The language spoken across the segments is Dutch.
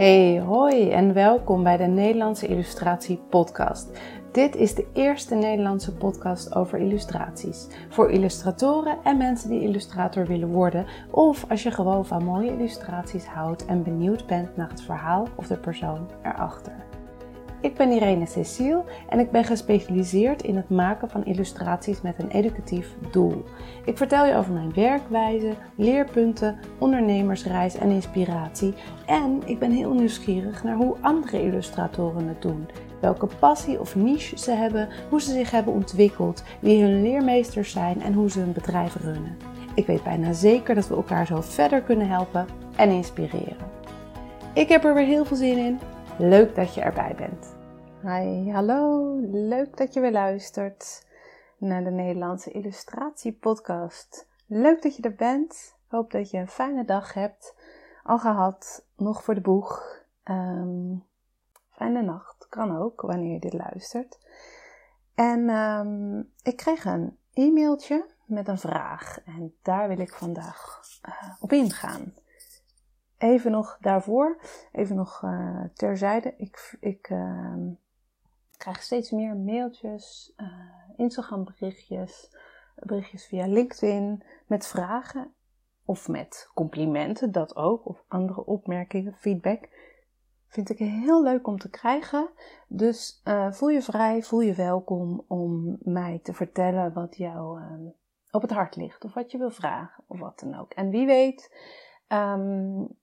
Hey, hoi en welkom bij de Nederlandse Illustratie Podcast. Dit is de eerste Nederlandse podcast over illustraties. Voor illustratoren en mensen die illustrator willen worden, of als je gewoon van mooie illustraties houdt en benieuwd bent naar het verhaal of de persoon erachter. Ik ben Irene Cecile en ik ben gespecialiseerd in het maken van illustraties met een educatief doel. Ik vertel je over mijn werkwijze, leerpunten, ondernemersreis en inspiratie. En ik ben heel nieuwsgierig naar hoe andere illustratoren het doen. Welke passie of niche ze hebben, hoe ze zich hebben ontwikkeld, wie hun leermeesters zijn en hoe ze hun bedrijf runnen. Ik weet bijna zeker dat we elkaar zo verder kunnen helpen en inspireren. Ik heb er weer heel veel zin in. Leuk dat je erbij bent. Hi, hallo. Leuk dat je weer luistert naar de Nederlandse Illustratie Podcast. Leuk dat je er bent. Hoop dat je een fijne dag hebt al gehad, nog voor de boeg. Um, fijne nacht, kan ook wanneer je dit luistert. En um, ik kreeg een e-mailtje met een vraag en daar wil ik vandaag uh, op ingaan. Even nog daarvoor, even nog uh, terzijde. Ik, ik uh, krijg steeds meer mailtjes, uh, Instagram berichtjes, berichtjes via LinkedIn met vragen of met complimenten, dat ook, of andere opmerkingen, feedback. Vind ik heel leuk om te krijgen. Dus uh, voel je vrij, voel je welkom om mij te vertellen wat jou uh, op het hart ligt. Of wat je wil vragen, of wat dan ook. En wie weet, um,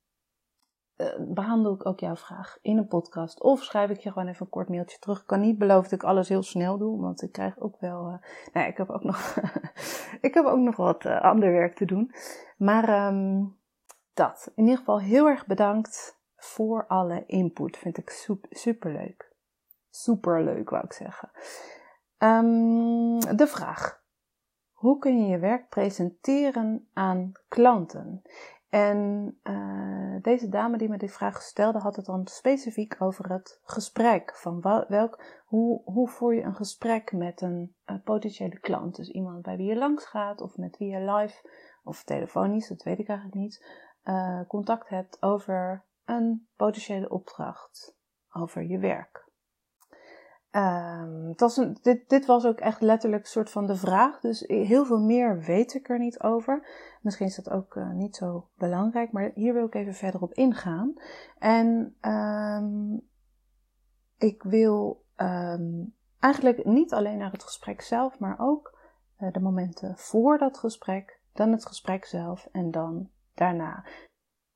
uh, behandel ik ook jouw vraag in een podcast. Of schrijf ik je gewoon even een kort mailtje terug. Ik kan niet beloven dat ik alles heel snel doe, want ik krijg ook wel. Uh, nou, ik heb ook nog, ik heb ook nog wat uh, ander werk te doen. Maar um, dat. In ieder geval heel erg bedankt voor alle input. Vind ik super, leuk. Super leuk, wou ik zeggen. Um, de vraag. Hoe kun je je werk presenteren aan klanten? En uh, deze dame die me die vraag stelde, had het dan specifiek over het gesprek. Van welk, hoe, hoe voer je een gesprek met een uh, potentiële klant? Dus iemand bij wie je langs gaat, of met wie je live of telefonisch, dat weet ik eigenlijk niet, uh, contact hebt over een potentiële opdracht, over je werk. Het was een, dit, dit was ook echt letterlijk een soort van de vraag. Dus heel veel meer weet ik er niet over. Misschien is dat ook uh, niet zo belangrijk, maar hier wil ik even verder op ingaan. En um, ik wil um, eigenlijk niet alleen naar het gesprek zelf, maar ook uh, de momenten voor dat gesprek, dan het gesprek zelf en dan daarna.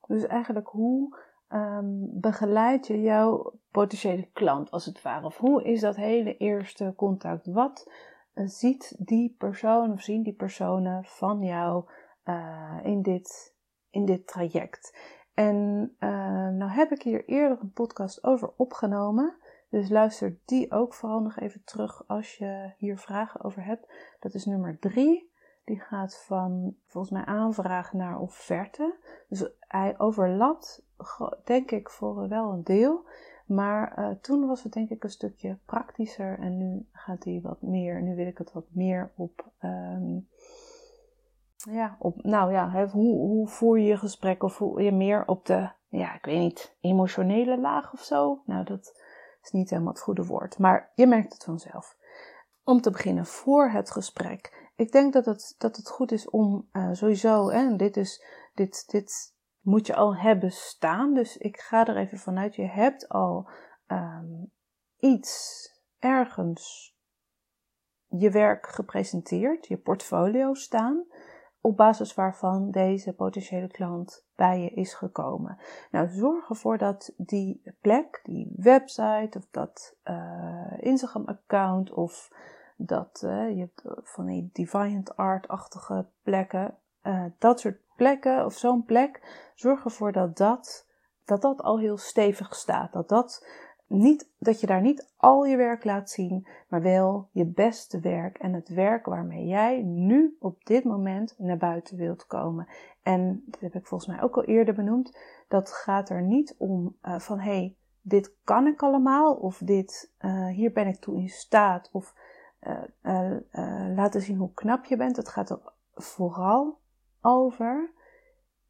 Dus eigenlijk hoe um, begeleid je jouw potentiële klant als het ware? Of hoe is dat hele eerste contact? Wat uh, ziet die persoon of zien die personen van jou uh, in, dit, in dit traject? En uh, nou heb ik hier eerder een podcast over opgenomen. Dus luister die ook vooral nog even terug als je hier vragen over hebt. Dat is nummer 3. Die gaat van volgens mij aanvraag naar offerte. Dus hij overlapt, denk ik, voor wel een deel. Maar uh, toen was het denk ik een stukje praktischer en nu gaat hij wat meer, nu wil ik het wat meer op, um, ja, op, nou ja, hoe, hoe voer je je gesprek of hoe je meer op de, ja, ik weet niet, emotionele laag of zo. Nou, dat is niet helemaal het goede woord, maar je merkt het vanzelf. Om te beginnen voor het gesprek ik denk dat het, dat het goed is om uh, sowieso, hè, dit, is, dit, dit moet je al hebben staan. Dus ik ga er even vanuit, je hebt al um, iets ergens je werk gepresenteerd, je portfolio staan, op basis waarvan deze potentiële klant bij je is gekomen. Nou, zorg ervoor dat die plek, die website of dat uh, Instagram-account of dat uh, je hebt van die deviant art-achtige plekken. Dat soort of zo'n plek, zorg ervoor dat dat, dat dat al heel stevig staat. Dat, dat, niet, dat je daar niet al je werk laat zien, maar wel je beste werk en het werk waarmee jij nu op dit moment naar buiten wilt komen. En dat heb ik volgens mij ook al eerder benoemd. Dat gaat er niet om uh, van hé, hey, dit kan ik allemaal, of dit, uh, hier ben ik toe in staat, of uh, laten zien hoe knap je bent. Het gaat er vooral over: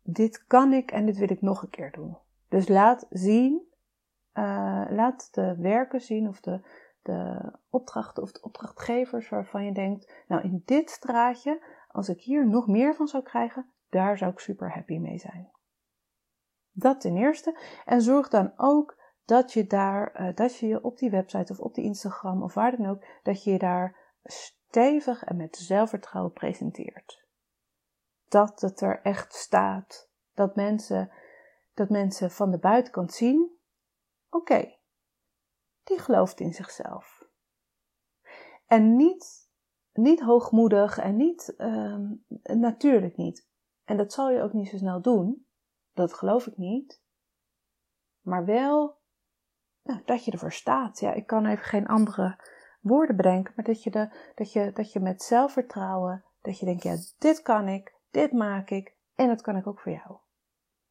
dit kan ik en dit wil ik nog een keer doen. Dus laat zien, uh, laat de werken zien of de, de opdrachten of de opdrachtgevers waarvan je denkt, nou in dit straatje, als ik hier nog meer van zou krijgen, daar zou ik super happy mee zijn. Dat ten eerste. En zorg dan ook dat je daar, uh, dat je je op die website of op die Instagram of waar dan ook, dat je je daar stevig en met zelfvertrouwen presenteert. Dat het er echt staat. Dat mensen, dat mensen van de buitenkant zien, oké, die gelooft in zichzelf. En niet, niet hoogmoedig en niet, uh, natuurlijk niet. En dat zal je ook niet zo snel doen. Dat geloof ik niet. Maar wel nou, dat je ervoor staat. Ja, ik kan even geen andere woorden bedenken, maar dat je, de, dat je, dat je met zelfvertrouwen, dat je denkt, ja, dit kan ik, dit maak ik en dat kan ik ook voor jou.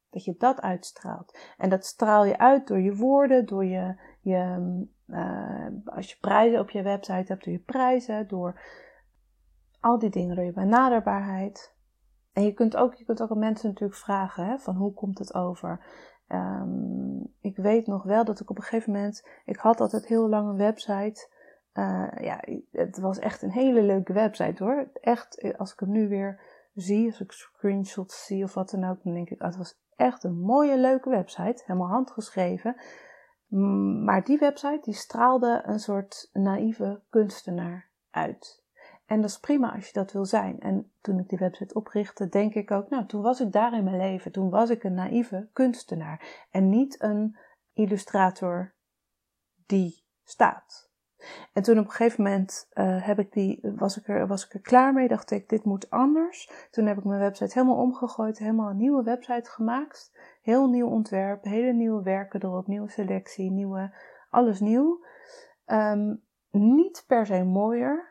Dat je dat uitstraalt. En dat straal je uit door je woorden, door je, je uh, als je prijzen op je website hebt, door je prijzen, door al die dingen, door je benaderbaarheid. En je kunt ook, je kunt ook aan mensen natuurlijk vragen, hè, van hoe komt het over? Um, ik weet nog wel dat ik op een gegeven moment, ik had altijd heel lang een website. Uh, ja, het was echt een hele leuke website hoor. Echt, als ik hem nu weer zie, als ik screenshots zie of wat dan ook, dan denk ik, oh, het was echt een mooie, leuke website. Helemaal handgeschreven. Maar die website, die straalde een soort naïeve kunstenaar uit. En dat is prima als je dat wil zijn. En toen ik die website oprichtte, denk ik ook, nou, toen was ik daar in mijn leven. Toen was ik een naïeve kunstenaar en niet een illustrator die staat. En toen op een gegeven moment uh, heb ik die, was, ik er, was ik er klaar mee, dacht ik, dit moet anders. Toen heb ik mijn website helemaal omgegooid, helemaal een nieuwe website gemaakt. Heel nieuw ontwerp, hele nieuwe werken erop, nieuwe selectie, nieuwe, alles nieuw. Um, niet per se mooier,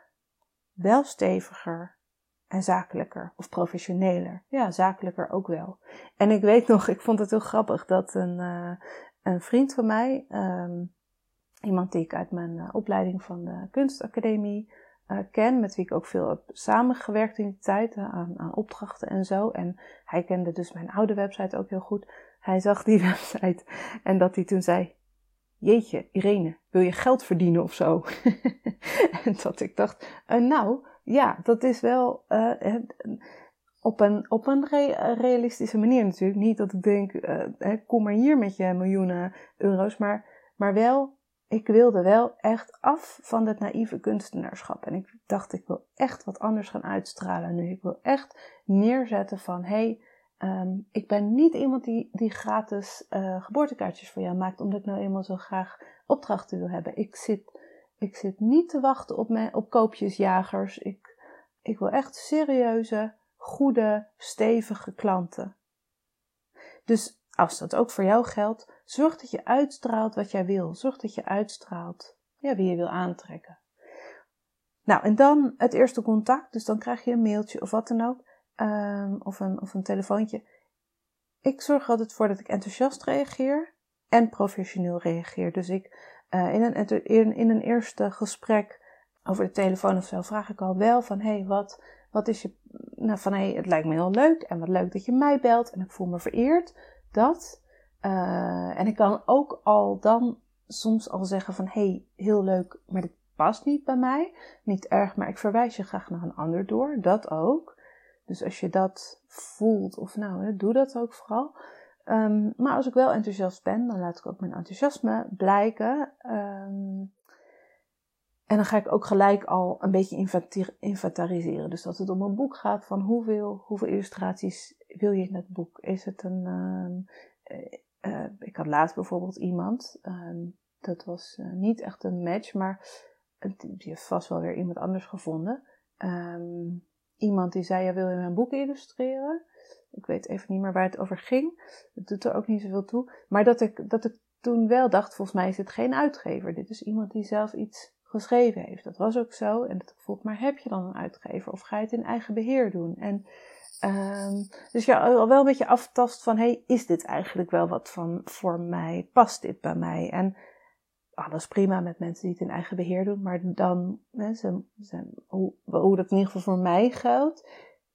wel steviger en zakelijker of professioneler. Ja, zakelijker ook wel. En ik weet nog, ik vond het heel grappig dat een, uh, een vriend van mij, um, iemand die ik uit mijn uh, opleiding van de kunstacademie uh, ken, met wie ik ook veel heb samengewerkt in die tijd aan, aan opdrachten en zo. En hij kende dus mijn oude website ook heel goed. Hij zag die website en dat hij toen zei: Jeetje, Irene, wil je geld verdienen of zo? en dat ik dacht, nou, ja, dat is wel op een, op een realistische manier natuurlijk. Niet dat ik denk, kom maar hier met je miljoenen euro's, maar, maar wel, ik wilde wel echt af van het naïeve kunstenaarschap. En ik dacht, ik wil echt wat anders gaan uitstralen nu. Ik wil echt neerzetten van, hey, Um, ik ben niet iemand die, die gratis uh, geboortekaartjes voor jou maakt, omdat ik nou eenmaal zo graag opdrachten wil hebben. Ik zit, ik zit niet te wachten op, mijn, op koopjesjagers. Ik, ik wil echt serieuze, goede, stevige klanten. Dus als dat ook voor jou geldt, zorg dat je uitstraalt wat jij wil. Zorg dat je uitstraalt ja, wie je wil aantrekken. Nou, en dan het eerste contact. Dus dan krijg je een mailtje of wat dan ook. Um, of, een, of een telefoontje. Ik zorg altijd voor dat ik enthousiast reageer en professioneel reageer. Dus ik uh, in, een, in, in een eerste gesprek over de telefoon of zo vraag ik al wel van hé, hey, wat, wat is je. Nou, van hé, hey, het lijkt me heel leuk en wat leuk dat je mij belt en ik voel me vereerd. Dat. Uh, en ik kan ook al dan soms al zeggen van hé, hey, heel leuk, maar dit past niet bij mij. Niet erg, maar ik verwijs je graag naar een ander door. Dat ook. Dus als je dat voelt, of nou, doe dat ook vooral. Um, maar als ik wel enthousiast ben, dan laat ik ook mijn enthousiasme blijken. Um, en dan ga ik ook gelijk al een beetje inventariseren. Dus dat het om een boek gaat van hoeveel, hoeveel illustraties wil je in het boek? Is het een. Um, uh, ik had laatst bijvoorbeeld iemand, dat was uh, niet echt een match, maar die heeft vast wel weer iemand anders gevonden. Um, iemand die zei, ja, wil je mijn boek illustreren? Ik weet even niet meer waar het over ging. Het doet er ook niet zoveel toe. Maar dat ik, dat ik toen wel dacht, volgens mij is het geen uitgever. Dit is iemand die zelf iets geschreven heeft. Dat was ook zo. En dat ik maar heb je dan een uitgever? Of ga je het in eigen beheer doen? En um, dus ja, al wel een beetje aftast van, hey, is dit eigenlijk wel wat van voor mij? Past dit bij mij? En alles prima met mensen die het in eigen beheer doen, maar dan, hè, ze, hoe, hoe dat in ieder geval voor mij geldt,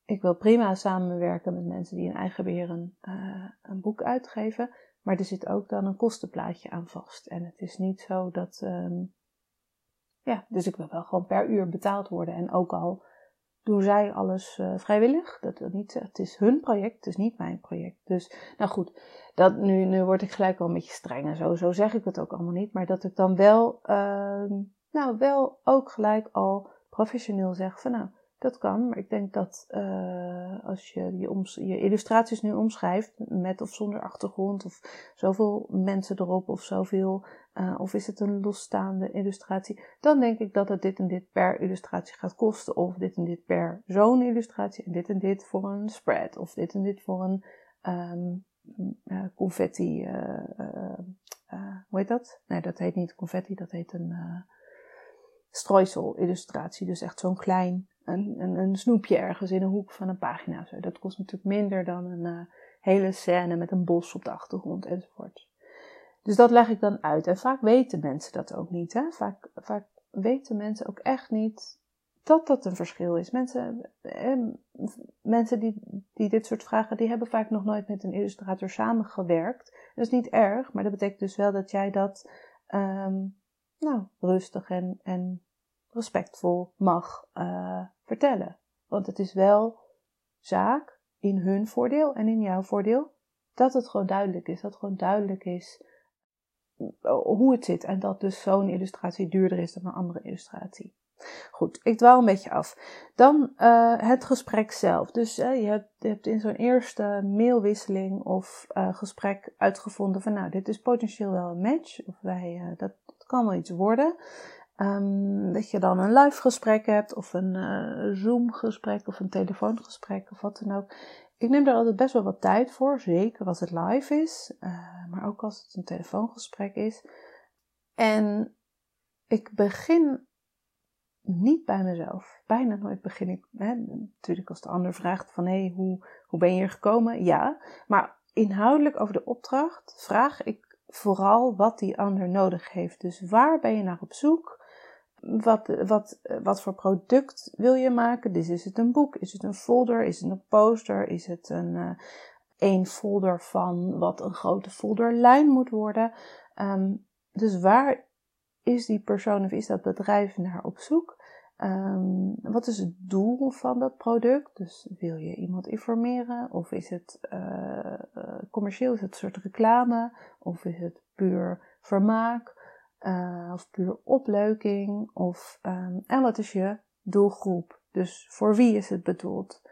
ik wil prima samenwerken met mensen die in eigen beheer een, uh, een boek uitgeven, Maar er zit ook dan een kostenplaatje aan vast. En het is niet zo dat. ehm, ja, dus ik wil wel gewoon per uur betaald worden. En ook al doen zij alles eh, vrijwillig. Dat wil niet zeggen. Het is hun project, het is niet mijn project. Dus, nou goed, dat, nu, nu word ik gelijk wel een beetje streng en zo. Zo zeg ik het ook allemaal niet. Maar dat ik dan wel, ehm, nou, wel ook gelijk al professioneel zeg van nou, dat kan. Maar ik denk dat eh, als je je, je illustraties nu omschrijft, met of zonder achtergrond, of zoveel mensen erop, of zoveel, eh, of is het een losstaande illustratie, dan denk ik dat het dit en dit per illustratie gaat kosten. Of dit en dit per zo'n illustratie, en dit en dit voor een spread, of dit en dit voor een ehm, eh, confetti. eh, hoe heet dat? Nee, dat heet niet confetti, dat heet een strooisel illustratie. Dus echt zo'n klein, een, een, snoepje ergens in een hoek van een pagina. Zo. Dat kost natuurlijk minder dan een hele scène met een bos op de achtergrond enzovoort. Dus dat leg ik dan uit. En vaak weten mensen dat ook niet. Hè? Vaak, vaak weten mensen ook echt niet dat dat een verschil is. Mensen, eh, mensen die, die dit soort vragen, die hebben vaak nog nooit met een illustrator samengewerkt. Dat is niet erg, maar dat betekent dus wel dat jij dat um, nou, rustig en, en respectvol mag uh, vertellen. Want het is wel zaak in hun voordeel en in jouw voordeel dat het gewoon duidelijk is. Dat het gewoon duidelijk is hoe het zit. En dat dus zo'n illustratie duurder is dan een andere illustratie. Goed, ik dwaal een beetje af. Dan uh, het gesprek zelf. Dus uh, je, hebt, hebt, in zo'n eerste mailwisseling of gesprek uitgevonden van nou, dit is potentieel wel een match. Of wij, dat, dat, kan wel iets worden. Um, dat je dan een live gesprek hebt of een Zoom gesprek of een telefoongesprek of wat dan ook. Ik neem daar altijd best wel wat tijd voor, zeker als het live is, maar ook als het een telefoongesprek is. En ik begin niet bij mezelf. Bijna nooit begin ik. Hè, natuurlijk als de ander vraagt van hé, hey, hoe, hoe ben je hier gekomen? Ja. Maar inhoudelijk over de opdracht vraag ik vooral wat die ander nodig heeft. Dus waar ben je naar op zoek? Wat, wat, wat voor product wil je maken? Dus is het een boek? Is het een folder? Is het een poster? Is het een, uh, een folder van wat een grote folderlijn moet worden? Um, dus waar is die persoon of is dat bedrijf naar op zoek? Um, wat is het doel van dat product? Dus wil je iemand informeren? Of is het uh, uh, commercieel? Is het een soort reclame? Of is het puur vermaak? Uh, of puur opleuking? Of, um, en wat is je doelgroep? Dus voor wie is het bedoeld?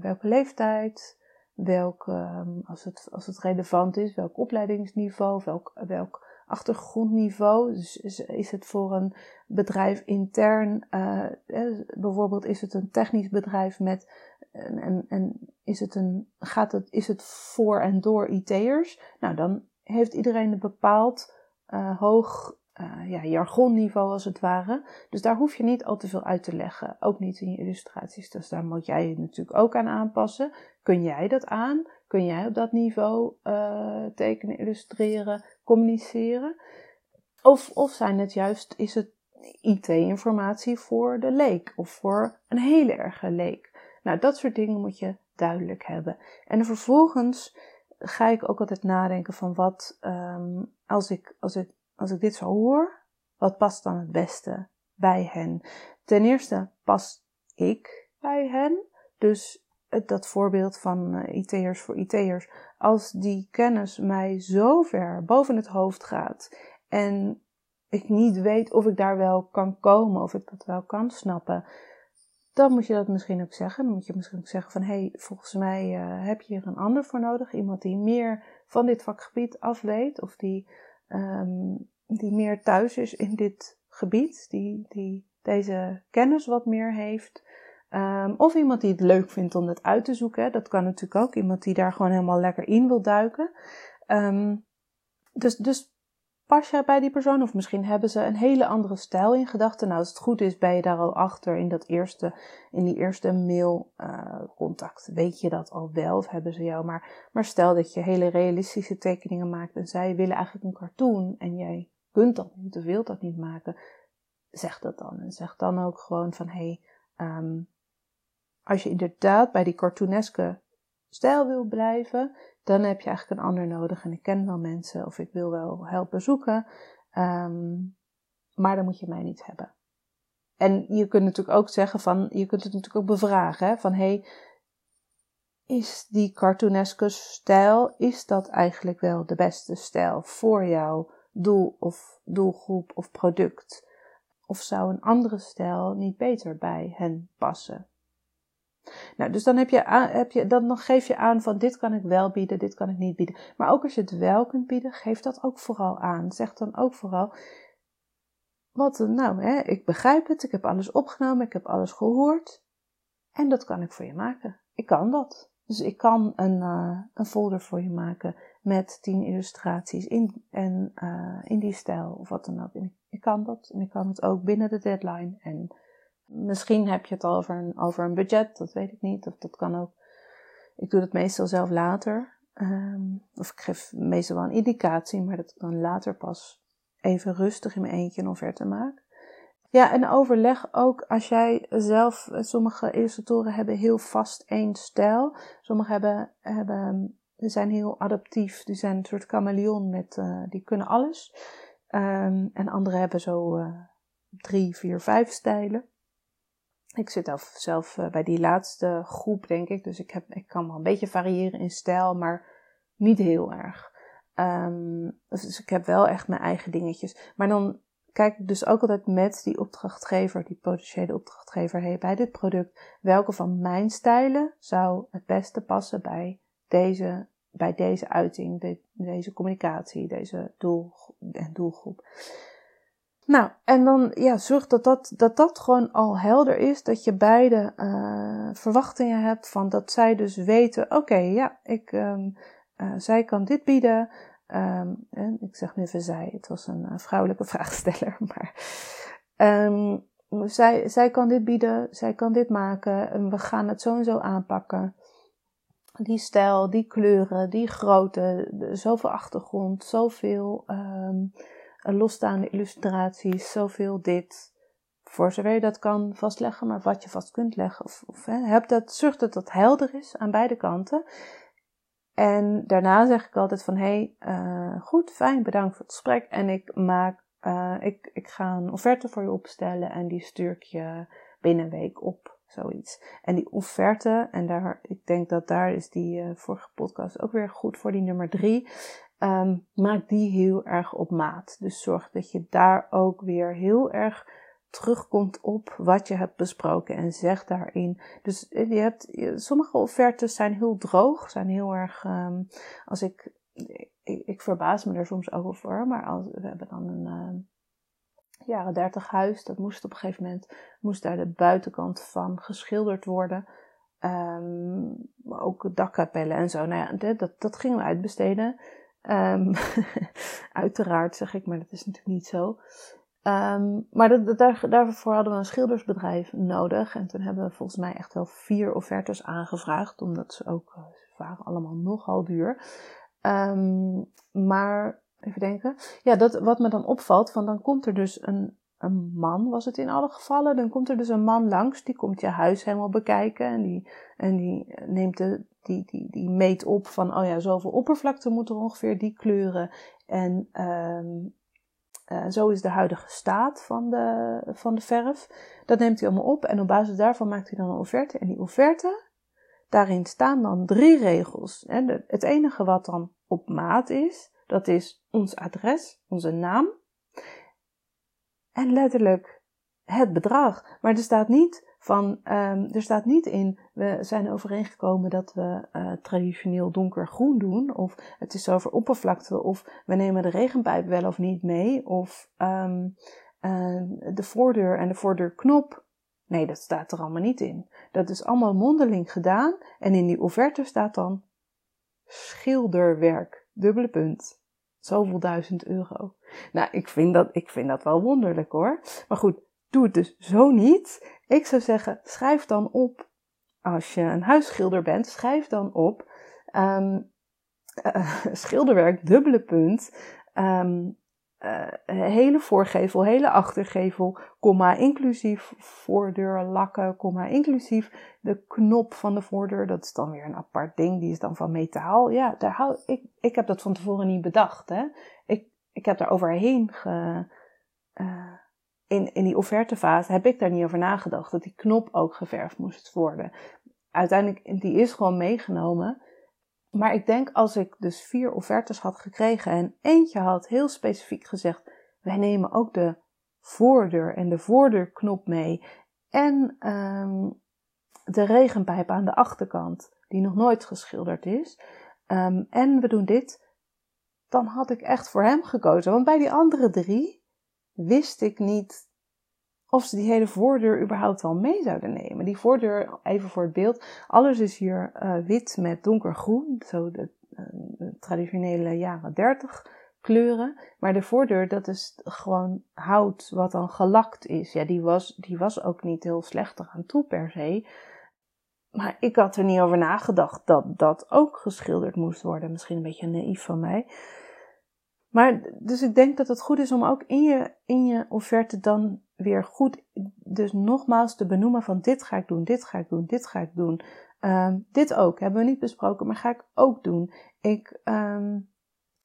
welke leeftijd? Welk, um, als, het, als het relevant is, welk opleidingsniveau? Welk, welk achtergrondniveau. Dus is, is het voor een bedrijf intern, uh, bijvoorbeeld is het een technisch bedrijf met, en, en is, het een, gaat het, is het voor en door IT'ers? Nou, dan heeft iedereen een bepaald uh, hoog uh, ja, jargonniveau als het ware. Dus daar hoef je niet al te veel uit te leggen. Ook niet in je illustraties. Dus daar moet jij je natuurlijk ook aan aanpassen. Kun jij dat aan? Kun jij op dat niveau uh, tekenen, illustreren, communiceren? Of, of zijn het juist, is het IT-informatie voor de leek of voor een hele erge leek? Nou, dat soort dingen moet je duidelijk hebben. En vervolgens ga ik ook altijd nadenken van wat, um, als, ik, als, ik, als ik dit zo hoor, wat past dan het beste bij hen? Ten eerste past ik bij hen. Dus dat voorbeeld van uh, IT'ers voor IT'ers, als die kennis mij zo ver boven het hoofd gaat en ik niet weet of ik daar wel kan komen, of ik dat wel kan snappen, dan moet je dat misschien ook zeggen. Dan moet je misschien ook zeggen van, hé, hey, volgens mij uh, heb je hier een ander voor nodig. Iemand die meer van dit vakgebied af weet, of die, um, die meer thuis is in dit gebied, die, die deze kennis wat meer heeft. Um, of iemand die het leuk vindt om dat uit te zoeken. Dat kan natuurlijk ook. Iemand die daar gewoon helemaal lekker in wil duiken. Um, dus, dus pas jij bij die persoon? Of misschien hebben ze een hele andere stijl in gedachten. Nou, als het goed is, ben je daar al achter in, dat eerste, in die eerste mailcontact. Uh, Weet je dat al wel? Of hebben ze jou maar... Maar stel dat je hele realistische tekeningen maakt en zij willen eigenlijk een cartoon en jij kunt dat niet of wilt dat niet maken. Zeg dat dan. En zeg dan ook gewoon van, hé... Hey, um, als je inderdaad bij die cartooneske stijl wil blijven, dan heb je eigenlijk een ander nodig. En ik ken wel mensen of ik wil wel helpen zoeken, ehm, maar dan moet je mij niet hebben. En je kunt natuurlijk ook zeggen van, je kunt het natuurlijk ook bevragen, hè, van hey, is die cartooneske stijl, is dat eigenlijk wel de beste stijl voor jouw doel of doelgroep of product? Of zou een andere stijl niet beter bij hen passen? Nou, dus dan, heb je, heb je, dan geef je aan van dit kan ik wel bieden, dit kan ik niet bieden. Maar ook als je het wel kunt bieden, geef dat ook vooral aan. Zeg dan ook vooral, wat nou, hè, ik begrijp het, ik heb alles opgenomen, ik heb alles gehoord. En dat kan ik voor je maken. Ik kan dat. Dus ik kan een, uh, een folder voor je maken met tien illustraties in, en, uh, in die stijl of wat dan ook. Ik, kan dat en ik kan het ook binnen de deadline. En misschien heb je het al over een, over een budget, dat weet ik niet. Of dat kan ook. Ik doe dat meestal zelf later. Um, of ik geef meestal wel een indicatie, maar dat ik dan later pas even rustig in mijn eentje een offerte maak. Ja, en overleg ook als jij zelf, sommige illustratoren hebben heel vast één stijl. Sommigen hebben, hebben, zijn heel adaptief, die zijn een soort chameleon met, uh, die kunnen alles. Um, en anderen hebben zo uh, drie, vier, vijf stijlen. Ik zit zelf, zelf bij die laatste groep, denk ik. Dus ik, heb, ik kan wel een beetje variëren in stijl, maar niet heel erg. Um, dus ik heb wel echt mijn eigen dingetjes. Maar dan kijk ik dus ook altijd met die opdrachtgever, die potentiële opdrachtgever, hey, bij dit product, welke van mijn stijlen zou het beste passen bij deze, bij deze uiting, deze communicatie, deze doel doelgroep. Nou, en dan ja, zorg dat dat, dat dat gewoon al helder is, dat je beide uh, verwachtingen hebt van dat zij dus weten, oké, ja, ik, um, uh, zij kan dit bieden, Um, ik zeg nu even zij, het was een uh, vrouwelijke vraagsteller, maar um, zij, zij kan dit bieden, zij kan dit maken en we gaan het zo en zo aanpakken. Die stijl, die kleuren, die grootte, zoveel achtergrond, zoveel um, losstaande illustraties, zoveel dit. Voor zover je dat kan vastleggen, maar wat je vast kunt leggen. Of, of heb dat, zorg dat dat helder is aan beide kanten. En daarna zeg ik altijd van, hey, uh, goed, fijn, bedankt voor het gesprek. En ik maak, uh, ik, ik ga een offerte voor je opstellen en die stuur ik je binnen een week op, zoiets. En die offerte, en daar, ik denk dat daar is die uh, vorige podcast ook weer goed voor, die nummer drie. Um, maak die heel erg op maat. Dus zorg dat je daar ook weer heel erg terugkomt op wat je hebt besproken en zeg daarin. Dus eh, je hebt, sommige offertes zijn heel droog, zijn heel erg, um, als ik, ik, verbaas me er soms ook over, maar als, we hebben dan een uh, jaren 30 huis, dat moest op een gegeven moment, moest daar de buitenkant van geschilderd worden. Um, ook dakkapellen en zo. Nou ja, dat, dat gingen we uitbesteden. Uiteraard zeg ik, maar dat is natuurlijk niet zo. Um, maar dat, daar, daarvoor hadden we een schildersbedrijf nodig. En toen hebben we volgens mij echt wel vier offertes aangevraagd. Omdat ze ook, uh, ze waren allemaal nogal duur. Um, maar, even denken. Ja, dat, wat me dan opvalt, van dan komt er dus een, een man, was het in alle gevallen. Dan komt er dus een man langs, die komt je huis helemaal bekijken. En die, en die neemt de, die, die, die meet op van, oh ja, zoveel oppervlakte moet er ongeveer, die kleuren. En um, uh, zo is de huidige staat van de, van de verf. Dat neemt hij allemaal op en op basis daarvan maakt hij dan een offerte. En die offerte, daarin staan dan drie regels. Het enige wat dan op maat is, dat is ons adres, onze naam en letterlijk het bedrag. Maar er staat niet van, um, er staat niet in, we zijn overeengekomen dat we uh, traditioneel donkergroen doen, of het is over oppervlakte, of we nemen de regenpijp wel of niet mee, of um, uh, de voordeur en de voordeurknop. Nee, dat staat er allemaal niet in. Dat is allemaal mondeling gedaan en in die offerte staat dan schilderwerk, dubbele punt. Zoveel duizend euro. Nou, ik vind dat, ik vind dat wel wonderlijk hoor. Maar goed, doe het dus zo niet. Ik zou zeggen, schrijf dan op, als je een huisschilder bent, schrijf dan op um, uh, schilderwerk, dubbele punt, um, uh, hele voorgevel, hele achtergevel, komma, inclusief voordeur lakken, komma, inclusief de knop van de voordeur. Dat is dan weer een apart ding, die is dan van metaal. Ja, daar hou, ik, ik heb dat van tevoren niet bedacht. Hè. Ik, ik heb daar overheen ge, uh, in, in die offertefase heb ik daar niet over nagedacht, dat die knop ook geverfd moest worden. Uiteindelijk, die is gewoon meegenomen. Maar ik denk als ik dus vier offertes had gekregen en eentje had heel specifiek gezegd: wij nemen ook de voordeur en de voordeurknop mee en um, de regenpijp aan de achterkant, die nog nooit geschilderd is. Um, en we doen dit, dan had ik echt voor hem gekozen. Want bij die andere drie wist ik niet of ze die hele voordeur überhaupt wel mee zouden nemen. Die voordeur, even voor het beeld, alles is hier uh, wit met donkergroen, zo de, de, traditionele jaren 30 kleuren. Maar de voordeur, dat is gewoon hout wat dan gelakt is. Ja, die was, die was ook niet heel slecht aan toe per se. Maar ik had er niet over nagedacht dat dat ook geschilderd moest worden. Misschien een beetje naïef van mij. Maar dus ik denk dat het goed is om ook in je, in je offerte dan weer goed, dus nogmaals te benoemen van dit ga ik doen, dit ga ik doen, dit ga ik doen. Um, dit ook, hebben we niet besproken, maar ga ik ook doen. Ik, um,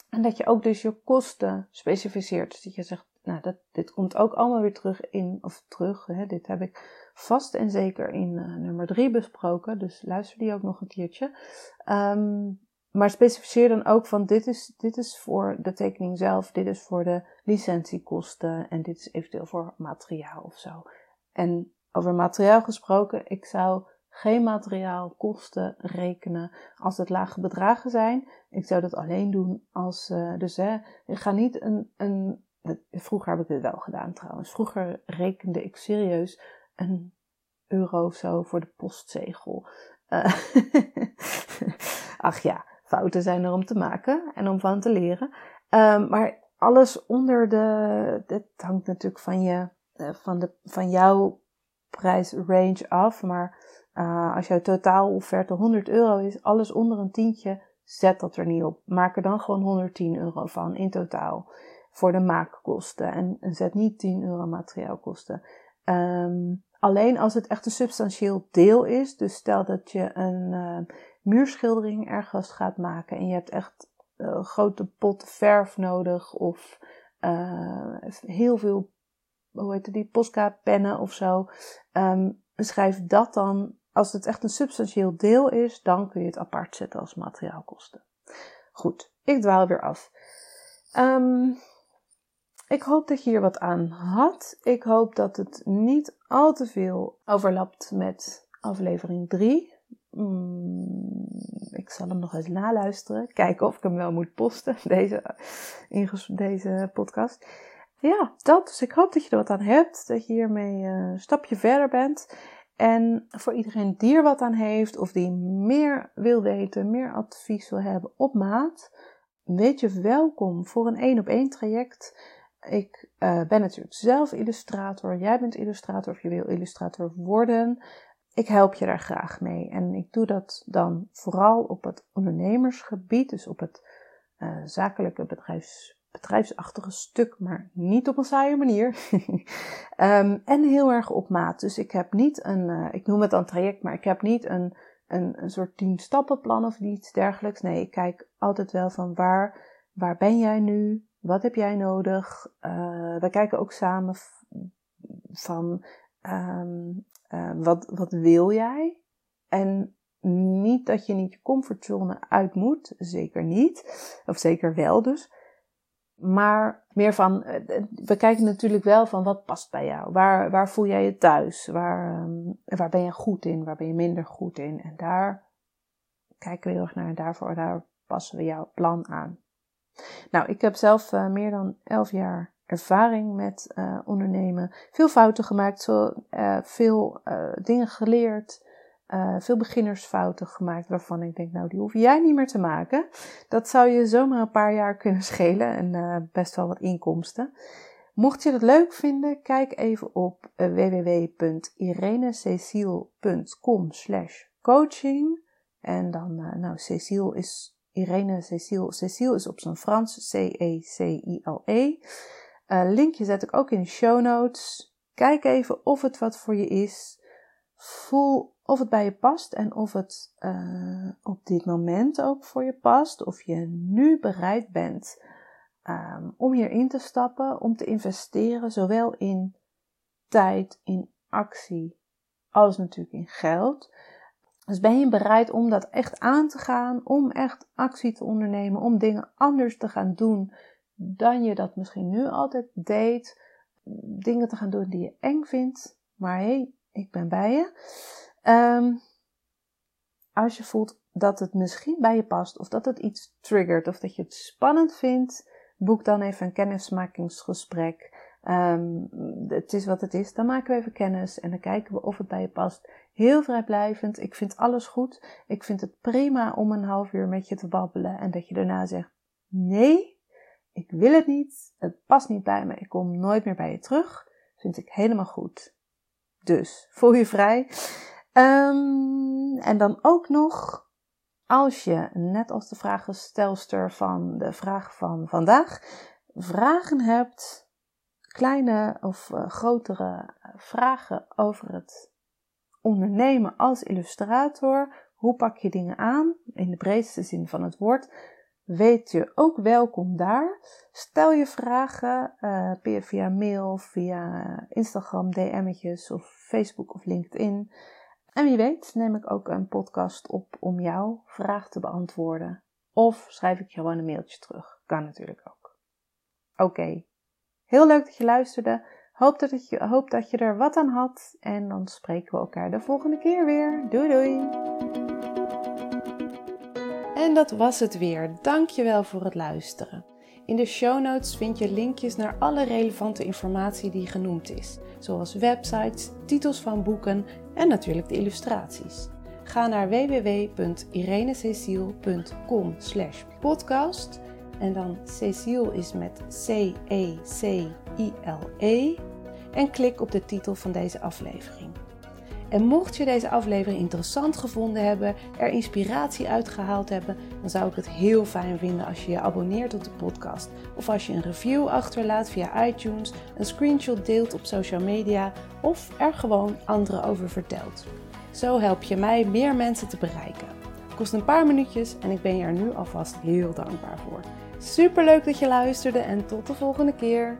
en dat je ook dus je kosten specificeert. Dus dat je zegt, nou, dat, dit komt ook allemaal weer terug in, of terug, hè, dit heb ik vast en zeker in uh, nummer drie besproken. Dus luister die ook nog een keertje. Um, maar specificeer dan ook van dit is, dit is voor de tekening zelf, dit is voor de licentiekosten en dit is eventueel voor materiaal of zo. En over materiaal gesproken, ik zou geen materiaalkosten rekenen als het lage bedragen zijn. Ik zou dat alleen doen als, uh, dus hè, ik ga niet een, een, vroeger heb ik dit wel gedaan trouwens. Vroeger rekende ik serieus een euro of zo voor de postzegel. Uh, ach ja, Fouten zijn er om te maken en om van te leren. Um, maar alles onder de. Dit hangt natuurlijk van, je, uh, van, de, van jouw prijsrange af. Maar uh, als jouw totaal offerte 100 euro is, alles onder een tientje, zet dat er niet op. Maak er dan gewoon 110 euro van in totaal. Voor de maakkosten. En, en zet niet 10 euro materiaalkosten. Um, alleen als het echt een substantieel deel is. Dus stel dat je een. Uh, muurschildering ergens gaat maken en je hebt echt een uh, grote pot verf nodig of uh, heel veel, hoe heet het, die Posca-pennen of zo, um, schrijf dat dan, als het echt een substantieel deel is, dan kun je het apart zetten als materiaalkosten. Goed, ik dwaal weer af. Um, ik hoop dat je hier wat aan had. Ik hoop dat het niet al te veel overlapt met aflevering 3. Mm, ik zal hem nog eens naluisteren. Kijken of ik hem wel moet posten, deze, deze podcast. Ja, dat. Dus ik hoop dat je er wat aan hebt. Dat je hiermee uh, een stapje verder bent. En voor iedereen die er wat aan heeft, of die meer wil weten, meer advies wil hebben op maat, weet je welkom voor een één op één traject. Ik uh, ben natuurlijk zelf illustrator, jij bent illustrator of je wil illustrator worden. Ik help je daar graag mee. En ik doe dat dan vooral op het ondernemersgebied, dus op het uh, zakelijke bedrijfs, bedrijfsachtige stuk, maar niet op een saaie manier. um, en heel erg op maat. Dus ik heb niet een, uh, ik noem het dan traject, maar ik heb niet een, een, een soort tien stappenplan of iets dergelijks. Nee, ik kijk altijd wel van waar, waar ben jij nu? Wat heb jij nodig? Uh, we kijken ook samen van um, uh, wat, wat wil jij? En niet dat je niet je comfortzone uit moet, zeker niet. Of zeker wel dus. Maar meer van, eh, we kijken natuurlijk wel van wat past bij jou. Waar, waar voel jij je thuis? Waar, um, waar ben je goed in? Waar ben je minder goed in? En daar kijken we heel erg naar en daarvoor, daar passen we jouw plan aan. Nou, ik heb zelf uh, meer dan elf jaar ervaring met uh, ondernemen. Veel fouten gemaakt, zo, uh, veel dingen geleerd. veel beginnersfouten gemaakt waarvan ik denk, nou die hoef jij niet meer te maken. Dat zou je zomaar een paar jaar kunnen schelen en best wel wat inkomsten. Mocht je het leuk vinden, kijk even op www.irenececile.com slash coaching. En dan, nou Cecile is Irene Cecile. Cecile is op zijn Frans C-E-C-I-L-E. Uh, linkje zet ik ook in de show notes. Kijk even of het wat voor je is. Voel of het bij je past en of het uh, op dit moment ook voor je past. Of je nu bereid bent um, om hierin te stappen, om te investeren, zowel in tijd, in actie, als natuurlijk in geld. Dus ben je bereid om dat echt aan te gaan, om echt actie te ondernemen, om dingen anders te gaan doen dan je dat misschien nu altijd deed. Dingen te gaan doen die je eng vindt, maar hé, hey, ik ben bij je. Um, als je voelt dat het misschien bij je past, of dat het iets triggert, of dat je het spannend vindt, boek dan even een kennismakingsgesprek. Um, het is wat het is. Dan maken we even kennis en dan kijken we of het bij je past. Heel vrijblijvend. Ik vind alles goed. Ik vind het prima om een half uur met je te babbelen en dat je daarna zegt: nee, ik wil het niet. Het past niet bij me. Ik kom nooit meer bij je terug. Vind ik helemaal goed. Dus voel je vrij. Um, en dan ook nog, als je, net als de vragenstelster van de vraag van vandaag, vragen hebt, kleine of uh, grotere vragen over het ondernemen als illustrator, hoe pak je dingen aan, in de breedste zin van het woord, weet je ook welkom daar. Stel je vragen uh, via mail, via Instagram, DM'tjes of Facebook of LinkedIn. En wie weet neem ik ook een podcast op om jouw vraag te beantwoorden. Of schrijf ik je gewoon een mailtje terug. Kan natuurlijk ook. Oké, heel leuk dat je luisterde. Hoop dat, je, hoop dat je er wat aan had. En dan spreken we elkaar de volgende keer weer. Doei doei! En dat was het weer. Dankjewel voor het luisteren. In de show notes vind je linkjes naar alle relevante informatie die genoemd is, zoals websites, titels van boeken en natuurlijk de illustraties. Ga naar www.irenececile.com podcast en dan Cecile is met C-E-C-I-L-E -E, en klik op de titel van deze aflevering. En mocht je deze aflevering interessant gevonden hebben, er inspiratie uitgehaald hebben, dan zou ik het heel fijn vinden als je je abonneert op de podcast. Of als je een review achterlaat via iTunes, een screenshot deelt op social media of er gewoon anderen over vertelt. Zo help je mij meer mensen te bereiken. Het kost een paar minuutjes en ik ben je er nu alvast heel dankbaar voor. Super leuk dat je luisterde en tot de volgende keer.